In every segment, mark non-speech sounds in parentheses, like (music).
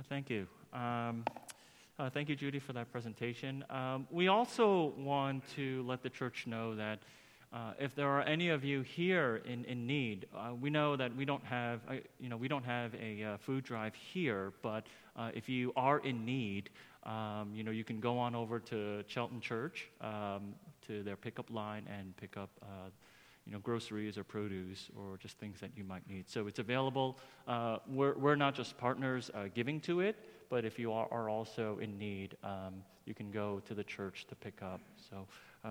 Uh, thank you. Um, uh, thank you, Judy, for that presentation. Um, we also want to let the church know that uh, if there are any of you here in, in need, uh, we know that we don't have, uh, you know, we don't have a uh, food drive here, but if you are in need, um, you know, you can go on over to Chelton Church, um, to their pickup line and pick up, you know, groceries or produce or just things that you might need. So it's available. we're, we're not just partners giving to it, but if you are, are also in need, um, you can go to the church to pick up. So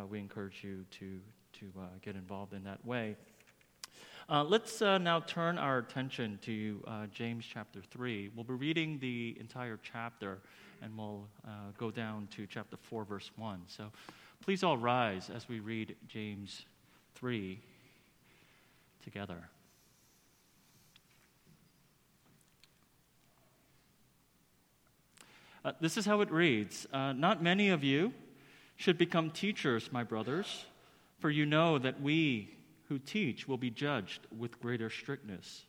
we encourage you to, to uh, get involved in that way. Uh, let's uh, now turn our attention to uh, James chapter 3. We'll be reading the entire chapter and we'll uh, go down to chapter 4, verse 1. So please all rise as we read James 3 together. Uh, this is how it reads Not many of you should become teachers, my brothers for you know that we who teach will be judged with greater strictness.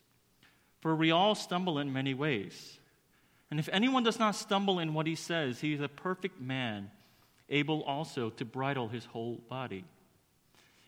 For we all stumble in many ways. And if anyone does not stumble in what he says, he is a perfect man, able also to bridle his whole body.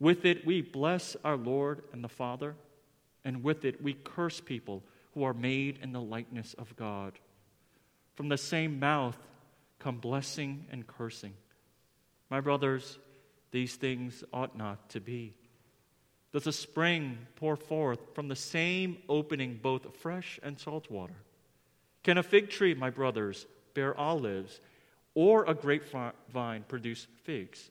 With it we bless our Lord and the Father, and with it we curse people who are made in the likeness of God. From the same mouth come blessing and cursing. My brothers, these things ought not to be. Does a spring pour forth from the same opening both fresh and salt water? Can a fig tree, my brothers, bear olives, or a grapevine produce figs?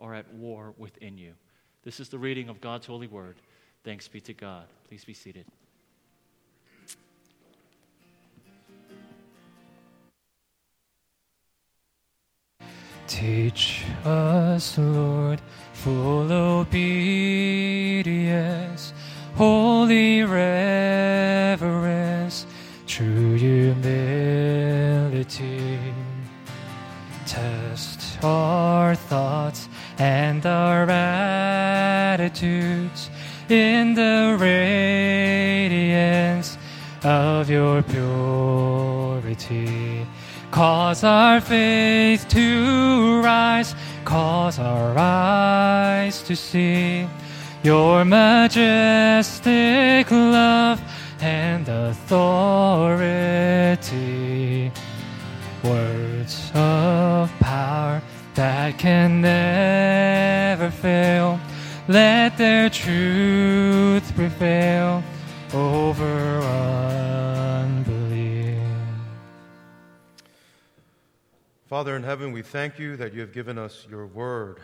are at war within you? This is the reading of God's holy word. Thanks be to God. Please be seated. Teach us, Lord, full obedience, holy reverence, true humility. Test our thoughts and our attitudes in the radiance of your purity Cause our faith to rise, cause our eyes to see your majestic love and authority. Words of power that can never. Let their truth prevail over unbelief. Father in heaven, we thank you that you have given us your word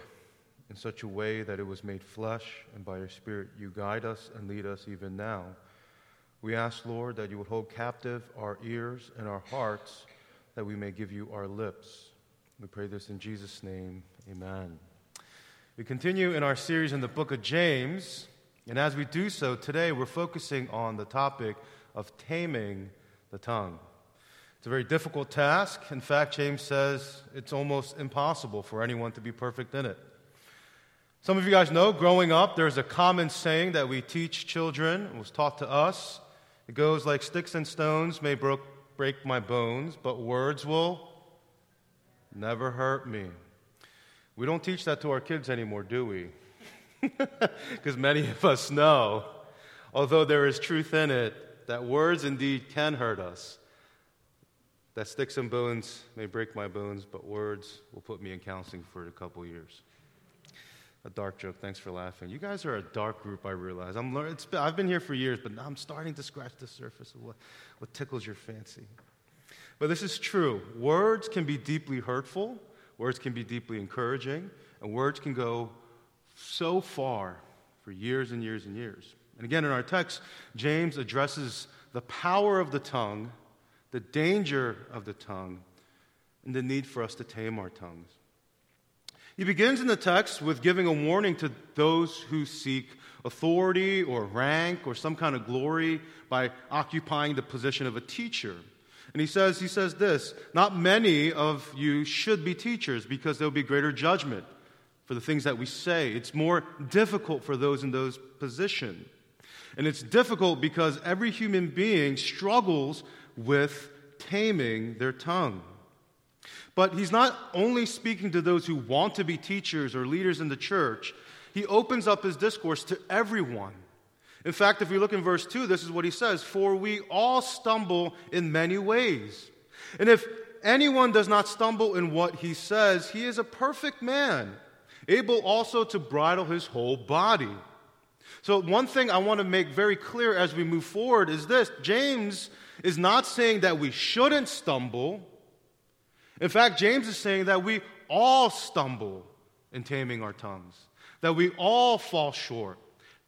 in such a way that it was made flesh, and by your Spirit you guide us and lead us even now. We ask, Lord, that you would hold captive our ears and our hearts, that we may give you our lips. We pray this in Jesus' name. Amen. We continue in our series in the book of James, and as we do so, today we're focusing on the topic of taming the tongue. It's a very difficult task. In fact, James says it's almost impossible for anyone to be perfect in it. Some of you guys know, growing up, there's a common saying that we teach children, it was taught to us. It goes like sticks and stones may break my bones, but words will never hurt me. We don't teach that to our kids anymore, do we? (laughs) Because many of us know, although there is truth in it, that words indeed can hurt us. That sticks and bones may break my bones, but words will put me in counseling for a couple years. A dark joke. Thanks for laughing. You guys are a dark group, I realize. I'm learn- been, I've been here for years, but now I'm starting to scratch the surface of what, what tickles your fancy. But this is true. Words can be deeply hurtful, words can be deeply encouraging, and words can go so far for years and years and years. And again, in our text, James addresses the power of the tongue, the danger of the tongue, and the need for us to tame our tongues. He begins in the text with giving a warning to those who seek authority or rank or some kind of glory by occupying the position of a teacher. And he says, he says this Not many of you should be teachers because there will be greater judgment for the things that we say. It's more difficult for those in those positions. And it's difficult because every human being struggles with taming their tongue. But he's not only speaking to those who want to be teachers or leaders in the church, he opens up his discourse to everyone. In fact, if we look in verse 2, this is what he says For we all stumble in many ways. And if anyone does not stumble in what he says, he is a perfect man, able also to bridle his whole body. So, one thing I want to make very clear as we move forward is this James is not saying that we shouldn't stumble. In fact, James is saying that we all stumble in taming our tongues, that we all fall short.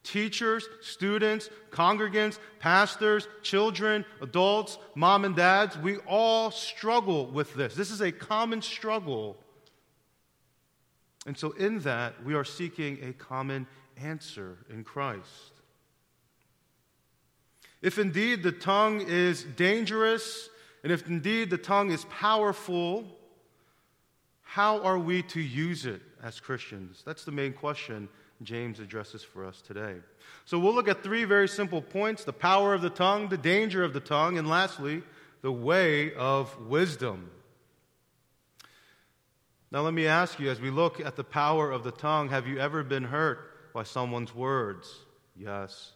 Teachers, students, congregants, pastors, children, adults, mom and dads, we all struggle with this. This is a common struggle. And so, in that, we are seeking a common answer in Christ. If indeed the tongue is dangerous and if indeed the tongue is powerful, how are we to use it as Christians? That's the main question James addresses for us today. So we'll look at three very simple points the power of the tongue, the danger of the tongue, and lastly, the way of wisdom. Now, let me ask you as we look at the power of the tongue, have you ever been hurt by someone's words? Yes.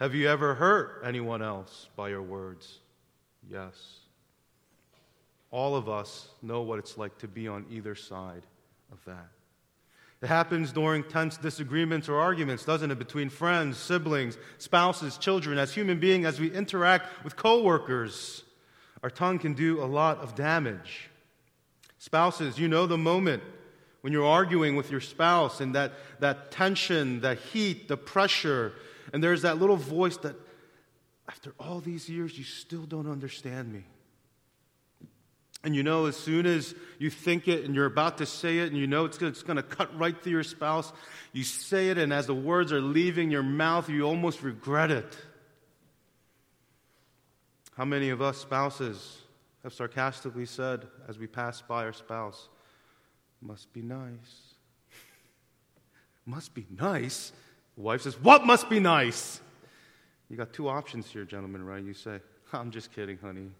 Have you ever hurt anyone else by your words? Yes. All of us know what it's like to be on either side of that. It happens during tense disagreements or arguments, doesn't it, between friends, siblings, spouses, children. As human beings, as we interact with coworkers, our tongue can do a lot of damage. Spouses, you know the moment when you're arguing with your spouse and that, that tension, that heat, the pressure, and there's that little voice that, after all these years, you still don't understand me. And you know, as soon as you think it and you're about to say it and you know it's going to cut right through your spouse, you say it, and as the words are leaving your mouth, you almost regret it. How many of us spouses have sarcastically said as we pass by our spouse, must be nice? (laughs) must be nice? The wife says, What must be nice? You got two options here, gentlemen, right? You say, I'm just kidding, honey.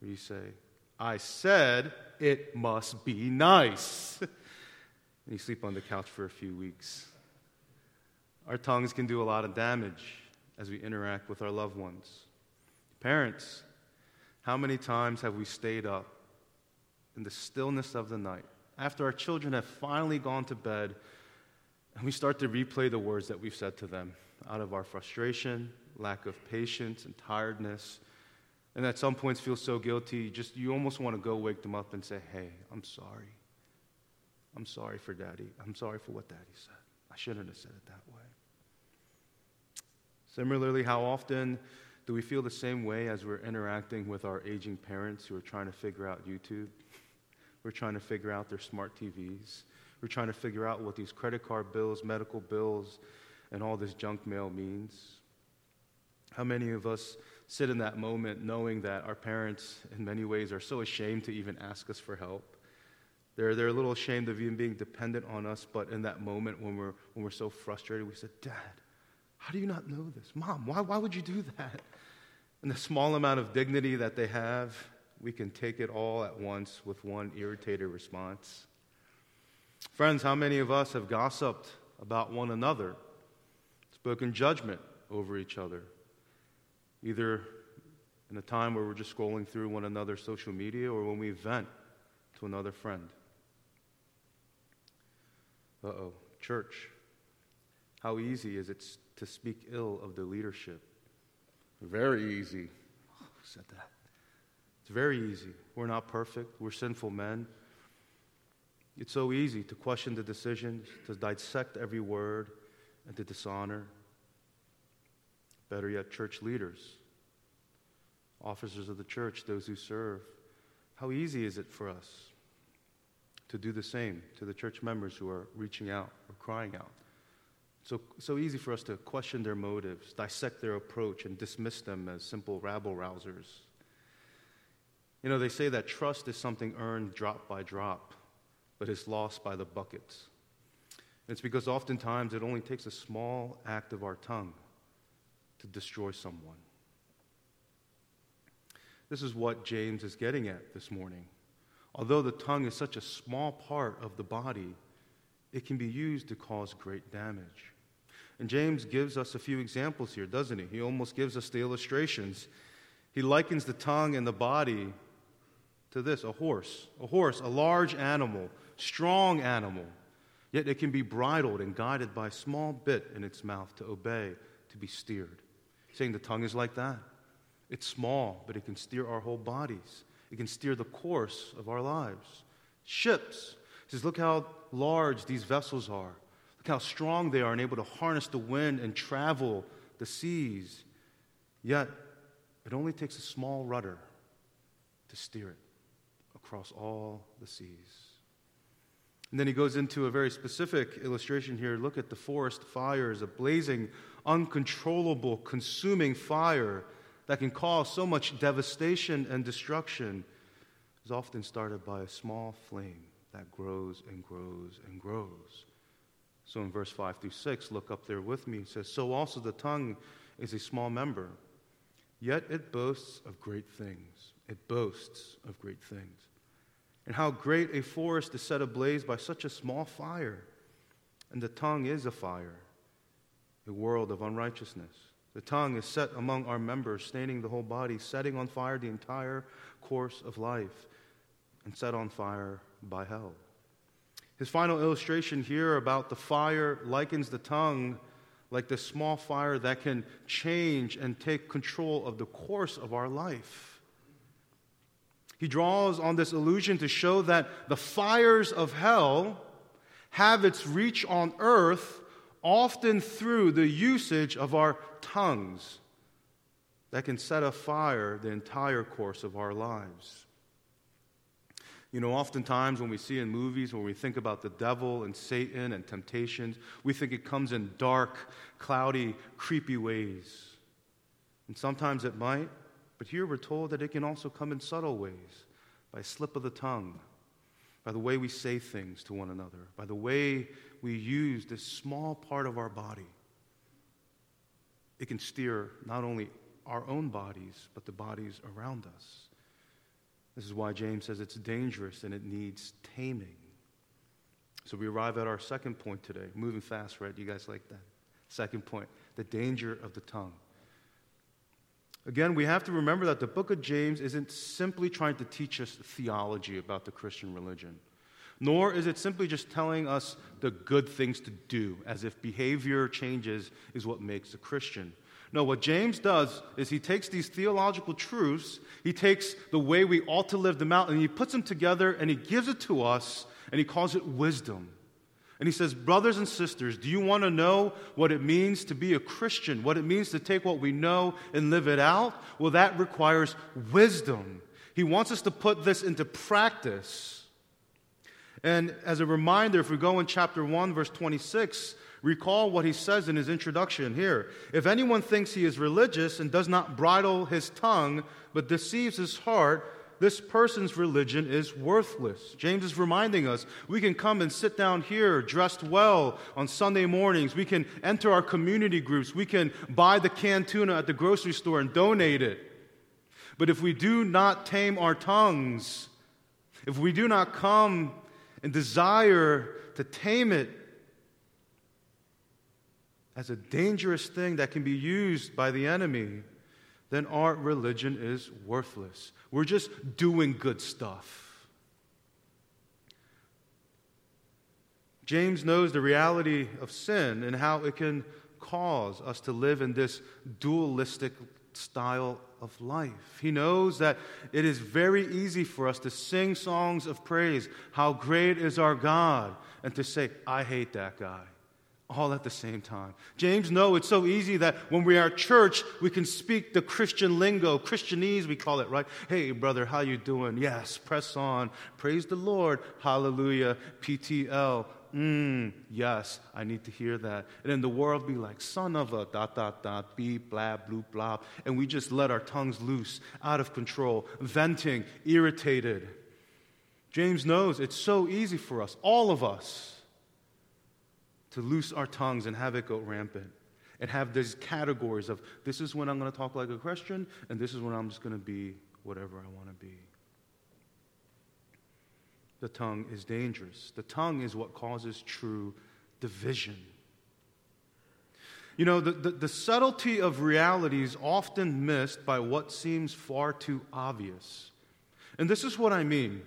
Or you say, I said it must be nice. and (laughs) you sleep on the couch for a few weeks. Our tongues can do a lot of damage as we interact with our loved ones. Parents, how many times have we stayed up in the stillness of the night after our children have finally gone to bed and we start to replay the words that we've said to them out of our frustration, lack of patience, and tiredness. And at some points feel so guilty, just you almost want to go wake them up and say, Hey, I'm sorry. I'm sorry for daddy. I'm sorry for what daddy said. I shouldn't have said it that way. Similarly, how often do we feel the same way as we're interacting with our aging parents who are trying to figure out YouTube? We're trying to figure out their smart TVs. We're trying to figure out what these credit card bills, medical bills, and all this junk mail means. How many of us sit in that moment knowing that our parents, in many ways, are so ashamed to even ask us for help? They're, they're a little ashamed of even being dependent on us, but in that moment when we're, when we're so frustrated, we said, Dad, how do you not know this? Mom, why, why would you do that? And the small amount of dignity that they have, we can take it all at once with one irritated response. Friends, how many of us have gossiped about one another, spoken judgment over each other, either in a time where we're just scrolling through one another's social media or when we vent to another friend? Uh oh, church. How easy is it to speak ill of the leadership? Very easy. Oh, who said that? It's very easy. We're not perfect, we're sinful men. It's so easy to question the decisions, to dissect every word, and to dishonor. Better yet, church leaders, officers of the church, those who serve. How easy is it for us to do the same to the church members who are reaching out or crying out? So, so easy for us to question their motives, dissect their approach, and dismiss them as simple rabble rousers. You know, they say that trust is something earned drop by drop, but is lost by the buckets. It's because oftentimes it only takes a small act of our tongue to destroy someone. This is what James is getting at this morning. Although the tongue is such a small part of the body, it can be used to cause great damage. And James gives us a few examples here, doesn't he? He almost gives us the illustrations. He likens the tongue and the body to this a horse. A horse, a large animal, strong animal, yet it can be bridled and guided by a small bit in its mouth to obey, to be steered. Saying the tongue is like that. It's small, but it can steer our whole bodies. It can steer the course of our lives. Ships. He says, look how large these vessels are. Look how strong they are and able to harness the wind and travel the seas. Yet, it only takes a small rudder to steer it across all the seas. And then he goes into a very specific illustration here. Look at the forest fires, a blazing, uncontrollable, consuming fire that can cause so much devastation and destruction is often started by a small flame that grows and grows and grows. So in verse 5 through 6, look up there with me. It says, So also the tongue is a small member, yet it boasts of great things. It boasts of great things. And how great a forest is set ablaze by such a small fire. And the tongue is a fire, a world of unrighteousness. The tongue is set among our members, staining the whole body, setting on fire the entire course of life, and set on fire by hell. His final illustration here about the fire likens the tongue like the small fire that can change and take control of the course of our life. He draws on this illusion to show that the fires of hell have its reach on earth often through the usage of our tongues that can set afire the entire course of our lives. You know, oftentimes when we see in movies, when we think about the devil and Satan and temptations, we think it comes in dark, cloudy, creepy ways. And sometimes it might, but here we're told that it can also come in subtle ways by slip of the tongue, by the way we say things to one another, by the way we use this small part of our body. It can steer not only our own bodies, but the bodies around us. This is why James says it's dangerous and it needs taming. So we arrive at our second point today. Moving fast, right? You guys like that? Second point the danger of the tongue. Again, we have to remember that the book of James isn't simply trying to teach us theology about the Christian religion, nor is it simply just telling us the good things to do, as if behavior changes is what makes a Christian. No, what James does is he takes these theological truths, he takes the way we ought to live them out, and he puts them together and he gives it to us, and he calls it wisdom. And he says, Brothers and sisters, do you want to know what it means to be a Christian? What it means to take what we know and live it out? Well, that requires wisdom. He wants us to put this into practice. And as a reminder, if we go in chapter 1, verse 26, Recall what he says in his introduction here. If anyone thinks he is religious and does not bridle his tongue, but deceives his heart, this person's religion is worthless. James is reminding us we can come and sit down here dressed well on Sunday mornings. We can enter our community groups. We can buy the canned tuna at the grocery store and donate it. But if we do not tame our tongues, if we do not come and desire to tame it, as a dangerous thing that can be used by the enemy, then our religion is worthless. We're just doing good stuff. James knows the reality of sin and how it can cause us to live in this dualistic style of life. He knows that it is very easy for us to sing songs of praise, how great is our God, and to say, I hate that guy all at the same time. James no, it's so easy that when we are church, we can speak the Christian lingo, Christianese we call it, right? Hey brother, how you doing? Yes, press on. Praise the Lord. Hallelujah. PTL. Mm, yes, I need to hear that. And then the world be like, son of a dot dot dot, beep, blah, bloop, blah. And we just let our tongues loose, out of control, venting, irritated. James knows it's so easy for us, all of us to loose our tongues and have it go rampant and have these categories of this is when I'm going to talk like a Christian and this is when I'm just going to be whatever I want to be. The tongue is dangerous. The tongue is what causes true division. You know, the, the, the, subtlety of reality is often missed by what seems far too obvious. And this is what I mean.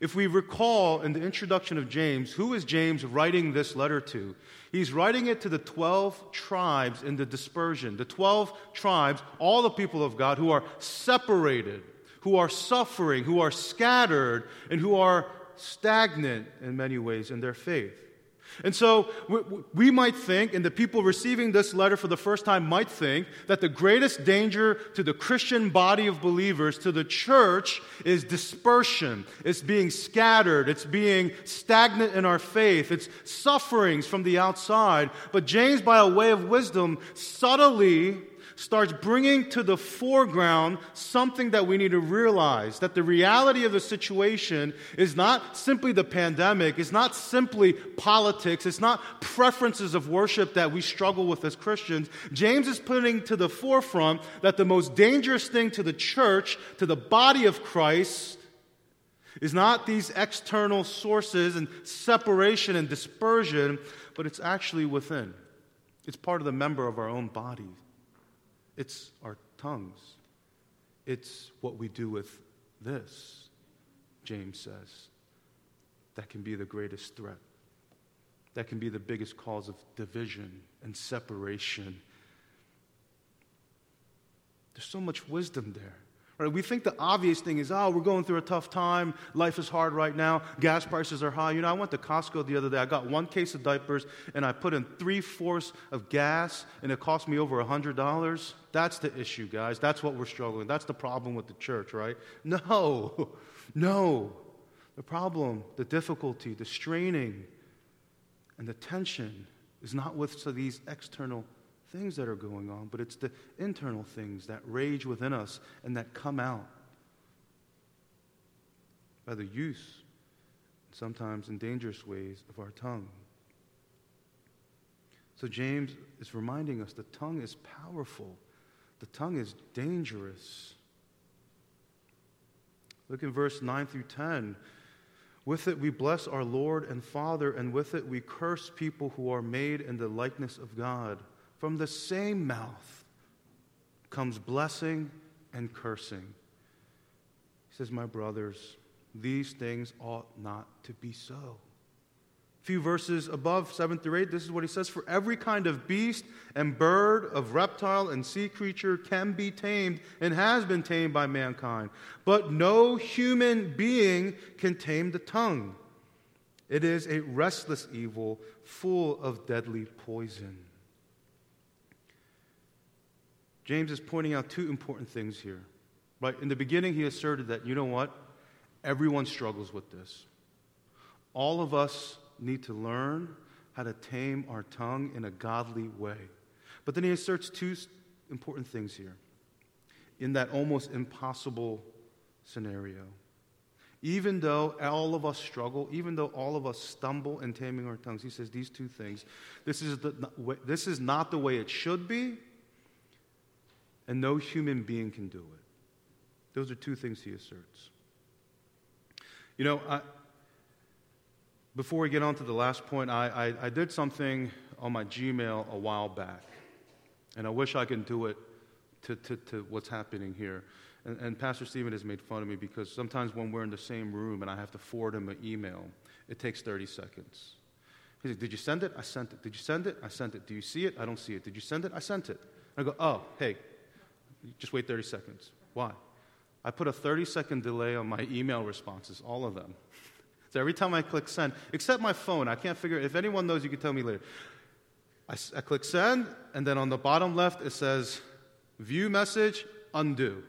If we recall in the introduction of James, who is James writing this letter to? He's writing it to the 12 tribes in the dispersion, the 12 tribes, all the people of God who are separated, who are suffering, who are scattered, and who are stagnant in many ways in their faith. And so we might think, and the people receiving this letter for the first time might think, that the greatest danger to the Christian body of believers, to the church, is dispersion. It's being scattered. It's being stagnant in our faith. It's sufferings from the outside. But James, by a way of wisdom, subtly starts bringing to the foreground something that we need to realize that the reality of the situation is not simply the pandemic, it's not simply politics, it's not preferences of worship that we struggle with as Christians. James is putting to the forefront that the most dangerous thing to the church, to the body of Christ, is not these external sources and separation and dispersion, but it's actually within. It's part of the member of our own body. It's our tongues. It's what we do with this, James says, that can be the greatest threat. That can be the biggest cause of division and separation. There's so much wisdom there. Right? We think the obvious thing is, oh, we're going through a tough time. Life is hard right now. Gas prices are high. You know, I went to Costco the other day. I got one case of diapers and I put in three fourths of gas and it cost me over $100. That's the issue, guys. That's what we're struggling. That's the problem with the church, right? No, (laughs) no. The problem, the difficulty, the straining, and the tension is not with so these external things that are going on, but it's the internal things that rage within us and that come out by the use, sometimes in dangerous ways, of our tongue. So James is reminding us the tongue is powerful, the tongue is dangerous. Look in verse 9 through 10. With it we bless our Lord and Father, and with it we curse people who are made in the likeness of God. From the same mouth comes blessing and cursing. He says, My brothers, these things ought not to be so. A few verses above, 7 through 8, this is what he says For every kind of beast and bird, of reptile and sea creature can be tamed and has been tamed by mankind. But no human being can tame the tongue. It is a restless evil full of deadly poison. James is pointing out two important things here. Right? In the beginning, he asserted that, you know what? Everyone struggles with this. All of us need to learn how to tame our tongue in a godly way. But then he asserts two important things here in that almost impossible scenario. Even though all of us struggle, even though all of us stumble in taming our tongues, he says these two things. This is, the, this is not the way it should be, and no human being can do it. Those are two things he asserts. You know, I, before we get on to the last point, I, I, I did something on my Gmail a while back, and I wish I could do it to, to, to what's happening here. And, and, Pastor Stephen has made fun of me because sometimes when we're in the same room and I have to forward him an email, it takes 30 seconds. He said, Did you send it? I sent it. Did you send it? I sent it. Do you see it? I don't see it. Did you send it? I sent it. And I go, Oh, hey, just wait 30 seconds. Why? I put a 30 second delay on my email responses, all of them. (laughs) So every time I click send, except my phone, I can't figure If anyone knows, you can tell me later. I, I click send, and then on the bottom left, it says view message, undo.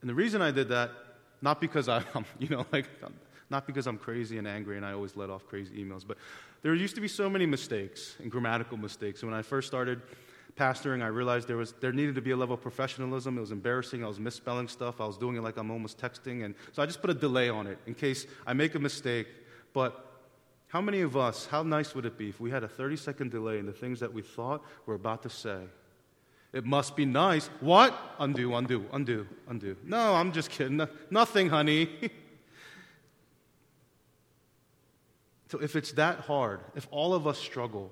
And the reason I did that, not because (laughs) I'm, you know, like, not because I'm crazy and angry and I always let off crazy emails, but there used to be so many mistakes and grammatical mistakes. When I first started pastoring, I realized there, was, there needed to be a level of professionalism. It was embarrassing. I was misspelling stuff. I was doing it like I'm almost texting. And so I just put a delay on it in case I make a mistake. But how many of us, how nice would it be if we had a 30 second delay in the things that we thought we're about to say? It must be nice. What? Undo, undo, undo, undo. No, I'm just kidding. No, nothing, honey. (laughs) so if it's that hard, if all of us struggle,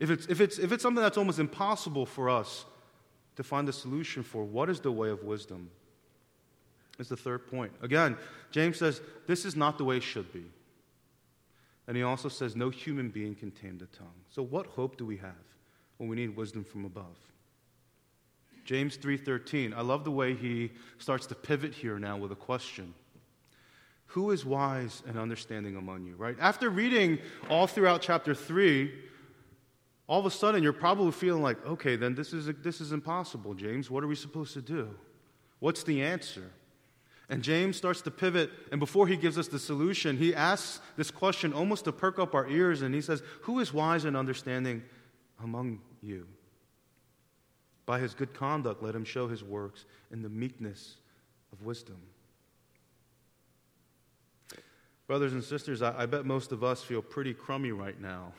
if it's, if, it's, if it's something that's almost impossible for us to find a solution for, what is the way of wisdom? Is the third point. Again, James says this is not the way it should be. And he also says no human being can tame the tongue. So what hope do we have when we need wisdom from above? James 3:13. I love the way he starts to pivot here now with a question. Who is wise and understanding among you, right? After reading all throughout chapter 3, all of a sudden you're probably feeling like, okay, then this is, this is impossible, James. What are we supposed to do? What's the answer? And James starts to pivot, and before he gives us the solution, he asks this question almost to perk up our ears, and he says, Who is wise and understanding among you? By his good conduct, let him show his works in the meekness of wisdom. Brothers and sisters, I, I bet most of us feel pretty crummy right now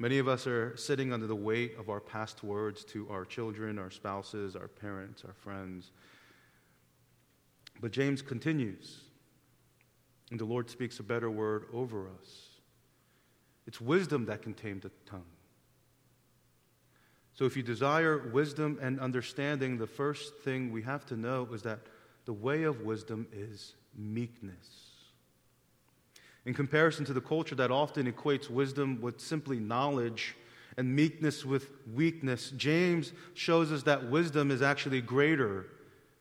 Many of us are sitting under the weight of our past words to our children, our spouses, our parents, our friends. But James continues, and the Lord speaks a better word over us. It's wisdom that can tame the tongue. So, if you desire wisdom and understanding, the first thing we have to know is that the way of wisdom is meekness in comparison to the culture that often equates wisdom with simply knowledge and meekness with weakness, James shows us that wisdom is actually greater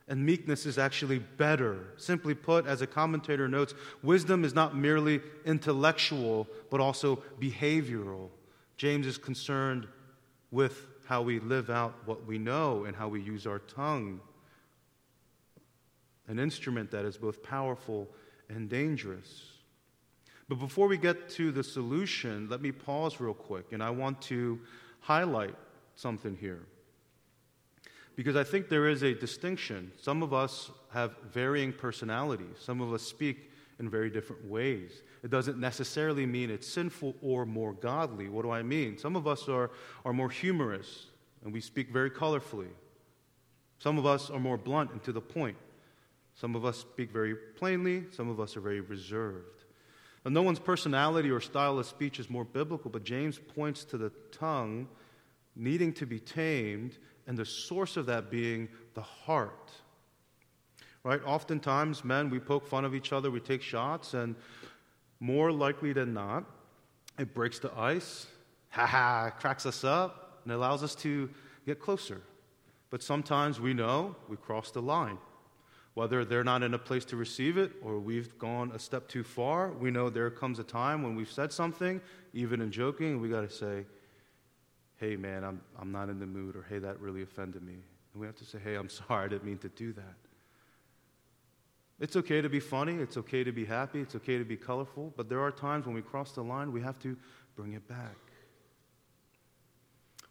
and meekness is actually better. Simply put, as a commentator notes, wisdom is not merely intellectual, but also behavioral. James is concerned with how we live out what we know and how we use our tongue. An instrument that is both powerful and dangerous. But before we get to the solution, let me pause real quick, and I want to highlight something here. Because I think there is a distinction. Some of us have varying personalities, some of us speak in very different ways. It doesn't necessarily mean it's sinful or more godly. What do I mean? Some of us are, are more humorous, and we speak very colorfully. Some of us are more blunt and to the point. Some of us speak very plainly, some of us are very reserved. Now, no one's personality or style of speech is more biblical, but James points to the tongue needing to be tamed and the source of that being the heart. Right? Oftentimes, men, we poke fun of each other, we take shots, and more likely than not, It breaks the ice, ha ha, cracks us up, and allows us to get closer. But sometimes we know we crossed the line. Whether they're not in a place to receive it or we've gone a step too far, we know there comes a time when we've said something, even in joking, we got to say, hey, man, I'm, I'm not in the mood, or hey, that really offended me. And we have to say, hey, I'm (laughs) sorry, I didn't mean to do that. It's okay to be funny, it's okay to be happy, it's okay to be colorful, but there are times when we cross the line, we have to bring it back.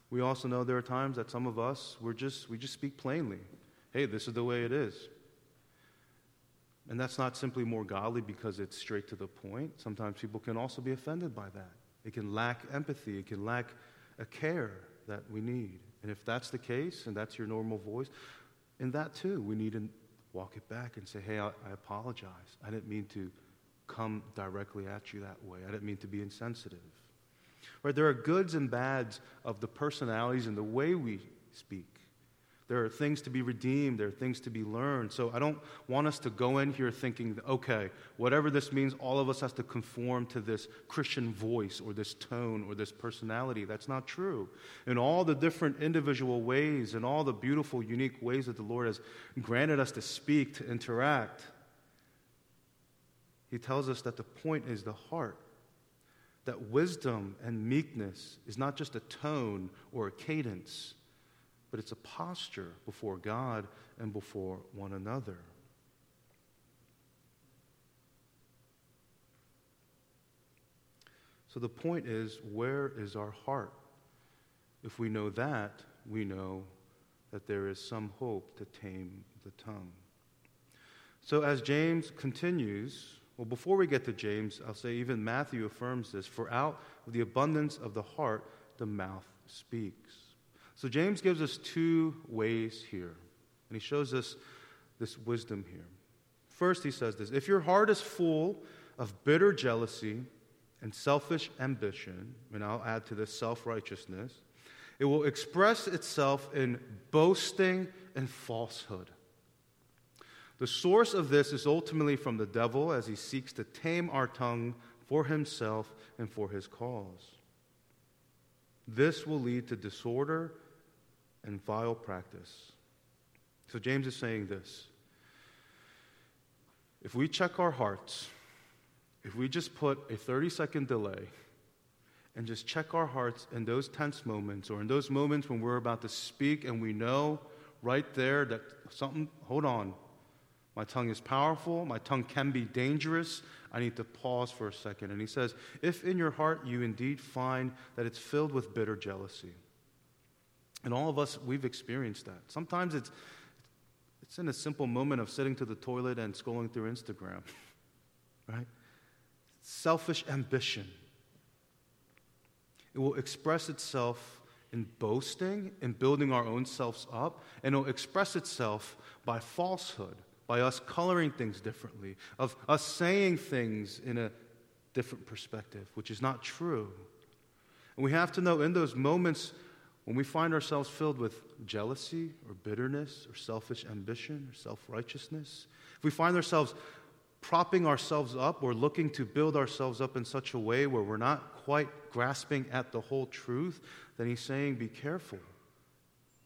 We also know there are times that some of us, we're just, we just speak plainly. Hey, this is the way it is. And that's not simply more godly because it's straight to the point. Sometimes people can also be offended by that. It can lack empathy, it can lack a care that we need. And if that's the case and that's your normal voice, in that too, we need to walk it back and say, hey, I, I apologize. I didn't mean to come directly at you that way, I didn't mean to be insensitive. Right? There are goods and bads of the personalities and the way we speak. There are things to be redeemed, there are things to be learned. So I don't want us to go in here thinking, okay, whatever this means, all of us has to conform to this Christian voice or this tone or this personality. That's not true. In all the different individual ways and all the beautiful, unique ways that the Lord has granted us to speak, to interact, He tells us that the point is the heart that wisdom and meekness is not just a tone or a cadence, but it's a posture before God and before one another. So the point is where is our heart? If we know that, we know that there is some hope to tame the tongue. So as James continues, well, before we get to James, I'll say even Matthew affirms this for out of the abundance of the heart, the mouth speaks. So James gives us two ways here, and he shows us this wisdom here. First, he says this if your heart is full of bitter jealousy and selfish ambition, and I'll add to this self righteousness, it will express itself in boasting and falsehood. The source of this is ultimately from the devil as he seeks to tame our tongue for himself and for his cause. This will lead to disorder and vile practice. So, James is saying this if we check our hearts, if we just put a 30 second delay and just check our hearts in those tense moments or in those moments when we're about to speak and we know right there that something, hold on, my tongue is powerful. My tongue can be dangerous. I need to pause for a second. And he says, If in your heart you indeed find that it's filled with bitter jealousy. And all of us, we've experienced that. Sometimes it's, it's in a simple moment of sitting to the toilet and scrolling through Instagram, (laughs) right? Selfish ambition. It will express itself in boasting, in building our own selves up, and it will express itself by falsehood by us coloring things differently, of us saying things in a different perspective, which is not true. And we have to know in those moments when we find ourselves filled with jealousy or bitterness or selfish ambition or self righteousness, if we find ourselves propping ourselves up or looking to build ourselves up in such a way where we're not quite grasping at the whole truth, then he's saying, Be careful.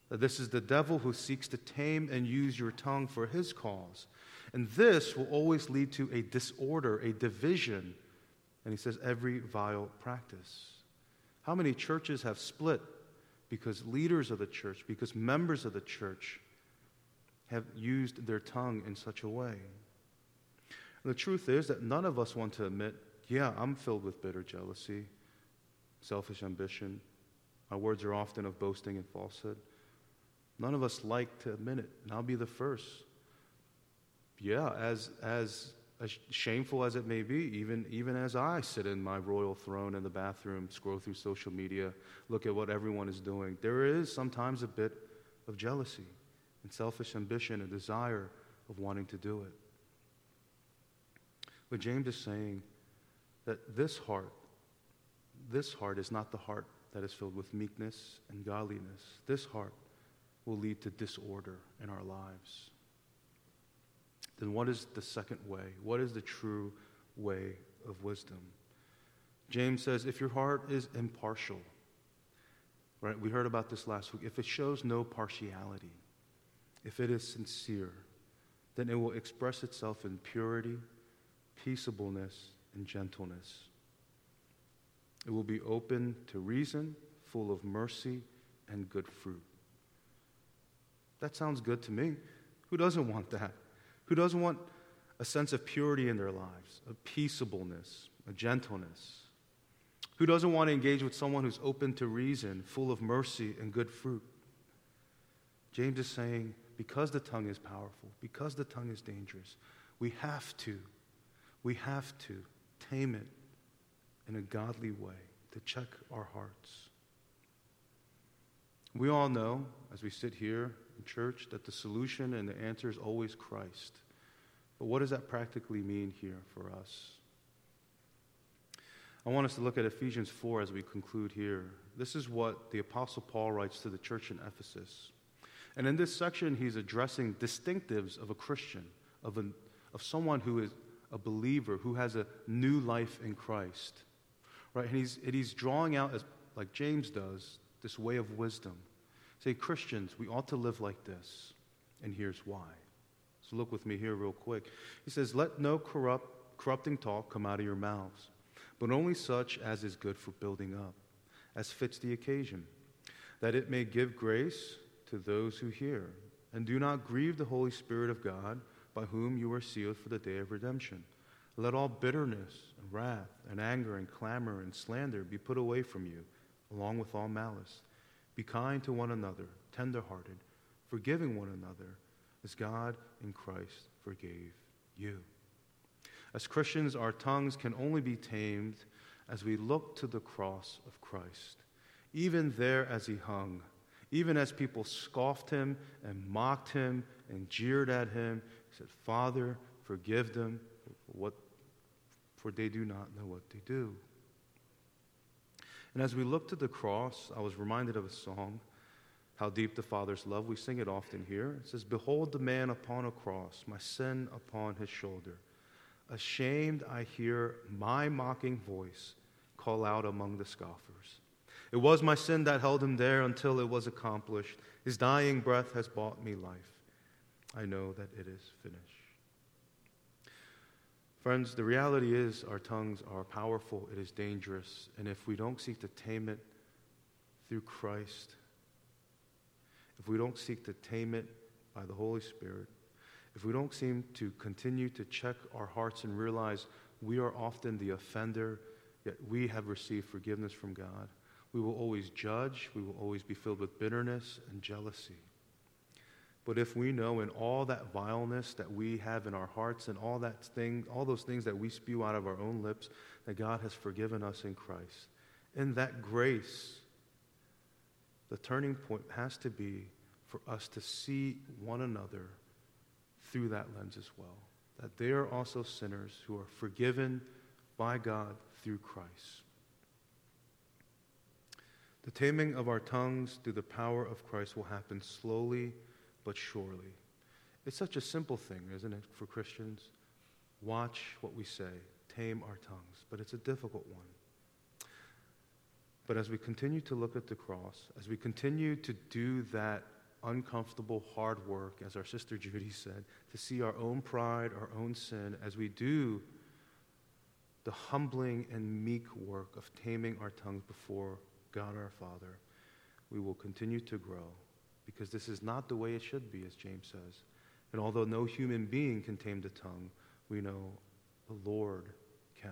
That this is the devil who seeks to tame and use your tongue for his cause. And this will always lead to a disorder, a division. And he says, every vile practice. How many churches have split because leaders of the church, because members of the church have used their tongue in such a way? The truth is that none of us want to admit, yeah, I'm filled with bitter jealousy, selfish ambition. My words are often of boasting and falsehood. None of us like to admit it, and I'll be the first. Yeah, as, as, as shameful as it may be, even, even as I sit in my royal throne in the bathroom, scroll through social media, look at what everyone is doing, there is sometimes a bit of jealousy and selfish ambition and desire of wanting to do it. But James is saying that this heart, this heart is not the heart that is filled with meekness and godliness. This heart will lead to disorder in our lives. Then, what is the second way? What is the true way of wisdom? James says, if your heart is impartial, right? We heard about this last week. If it shows no partiality, if it is sincere, then it will express itself in purity, peaceableness, and gentleness. It will be open to reason, full of mercy and good fruit. That sounds good to me. Who doesn't want that? Who doesn't want a sense of purity in their lives, a peaceableness, a gentleness? Who doesn't want to engage with someone who's open to reason, full of mercy and good fruit? James is saying, because the tongue is powerful, because the tongue is dangerous, we have to, we have to tame it in a godly way to check our hearts. We all know, as we sit here in church, that the solution and the answer is always Christ. But what does that practically mean here for us? I want us to look at Ephesians 4 as we conclude here. This is what the Apostle Paul writes to the church in Ephesus. And in this section, he's addressing distinctives of a Christian, of, a, of someone who is a believer, who has a new life in Christ. Right? And he's, and he's drawing out, as, like James does, this way of wisdom. Say, Christians, we ought to live like this. And here's why. So look with me here, real quick. He says, Let no corrupt, corrupting talk come out of your mouths, but only such as is good for building up, as fits the occasion, that it may give grace to those who hear. And do not grieve the Holy Spirit of God, by whom you are sealed for the day of redemption. Let all bitterness and wrath and anger and clamor and slander be put away from you, along with all malice. Be kind to one another, tenderhearted, forgiving one another, as God in Christ forgave you. As Christians, our tongues can only be tamed as we look to the cross of Christ. Even there as he hung, even as people scoffed him and mocked him and jeered at him, he said, Father, forgive them, for, what, for they do not know what they do. And as we look to the cross, I was reminded of a song, How Deep the Father's Love. We sing it often here. It says, Behold the man upon a cross, my sin upon his shoulder. Ashamed, I hear my mocking voice call out among the scoffers. It was my sin that held him there until it was accomplished. His dying breath has bought me life. I know that it is finished. Friends, the reality is our tongues are powerful, it is dangerous, and if we don't seek to tame it through Christ, if we don't seek to tame it by the Holy Spirit, if we don't seem to continue to check our hearts and realize we are often the offender, yet we have received forgiveness from God, we will always judge, we will always be filled with bitterness and jealousy. But if we know in all that vileness that we have in our hearts and all that thing, all those things that we spew out of our own lips, that God has forgiven us in Christ, in that grace, the turning point has to be for us to see one another through that lens as well. That they are also sinners who are forgiven by God through Christ. The taming of our tongues through the power of Christ will happen slowly but surely. It's such a simple thing, isn't it, for Christians? Watch what we say, tame our tongues, but it's a difficult one. But as we continue to look at the cross, as we continue to do that uncomfortable, hard work, as our sister Judy said, to see our own pride, our own sin, as we do the humbling and meek work of taming our tongues before God our Father, we will continue to grow because this is not the way it should be, as James says. And although no human being can tame the tongue, we know the Lord can.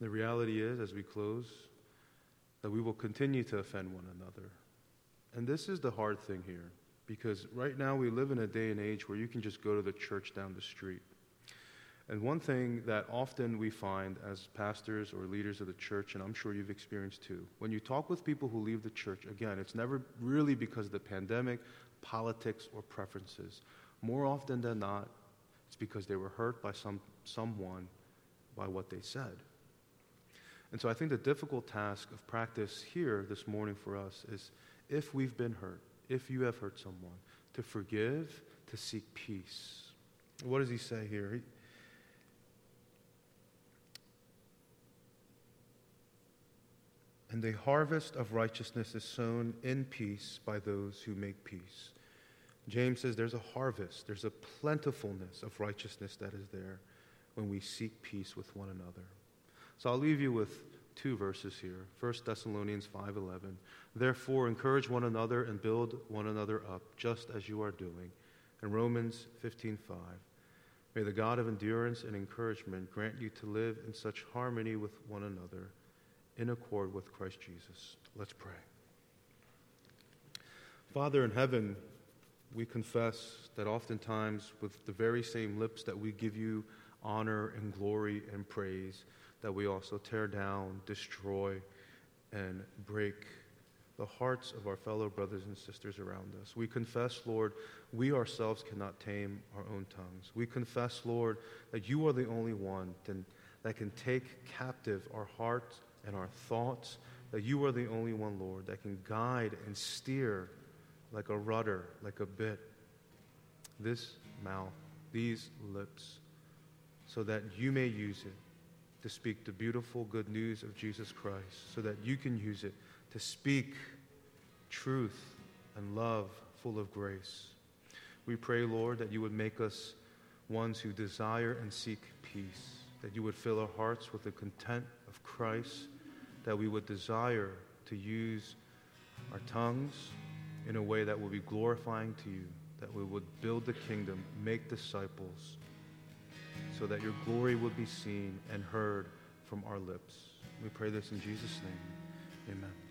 The reality is, as we close, that we will continue to offend one another. And this is the hard thing here, because right now we live in a day and age where you can just go to the church down the street. And one thing that often we find as pastors or leaders of the church, and I'm sure you've experienced too, when you talk with people who leave the church, again, it's never really because of the pandemic, politics, or preferences. More often than not, it's because they were hurt by some, someone by what they said. And so I think the difficult task of practice here this morning for us is if we've been hurt, if you have hurt someone, to forgive, to seek peace. What does he say here? He, And the harvest of righteousness is sown in peace by those who make peace. James says there's a harvest, there's a plentifulness of righteousness that is there when we seek peace with one another. So I'll leave you with two verses here. 1 Thessalonians 5:11. Therefore encourage one another and build one another up just as you are doing. And Romans 15:5. May the God of endurance and encouragement grant you to live in such harmony with one another in accord with Christ Jesus. Let's pray. Father in heaven, we confess that oftentimes, with the very same lips that we give you honor and glory and praise, that we also tear down, destroy, and break the hearts of our fellow brothers and sisters around us. We confess, Lord, we ourselves cannot tame our own tongues. We confess, Lord, that you are the only one that can take captive our hearts and our thoughts, that you are the only one, Lord, that can guide and steer like a rudder, like a bit, this mouth, these lips, so that you may use it to speak the beautiful good news of Jesus Christ, so that you can use it to speak truth and love full of grace. We pray, Lord, that you would make us ones who desire and seek peace, that you would fill our hearts with the content of Christ, that we would desire to use our tongues in a way that will be glorifying to you, that we would build the kingdom, make disciples, so that your glory would be seen and heard from our lips. We pray this in Jesus' name. Amen.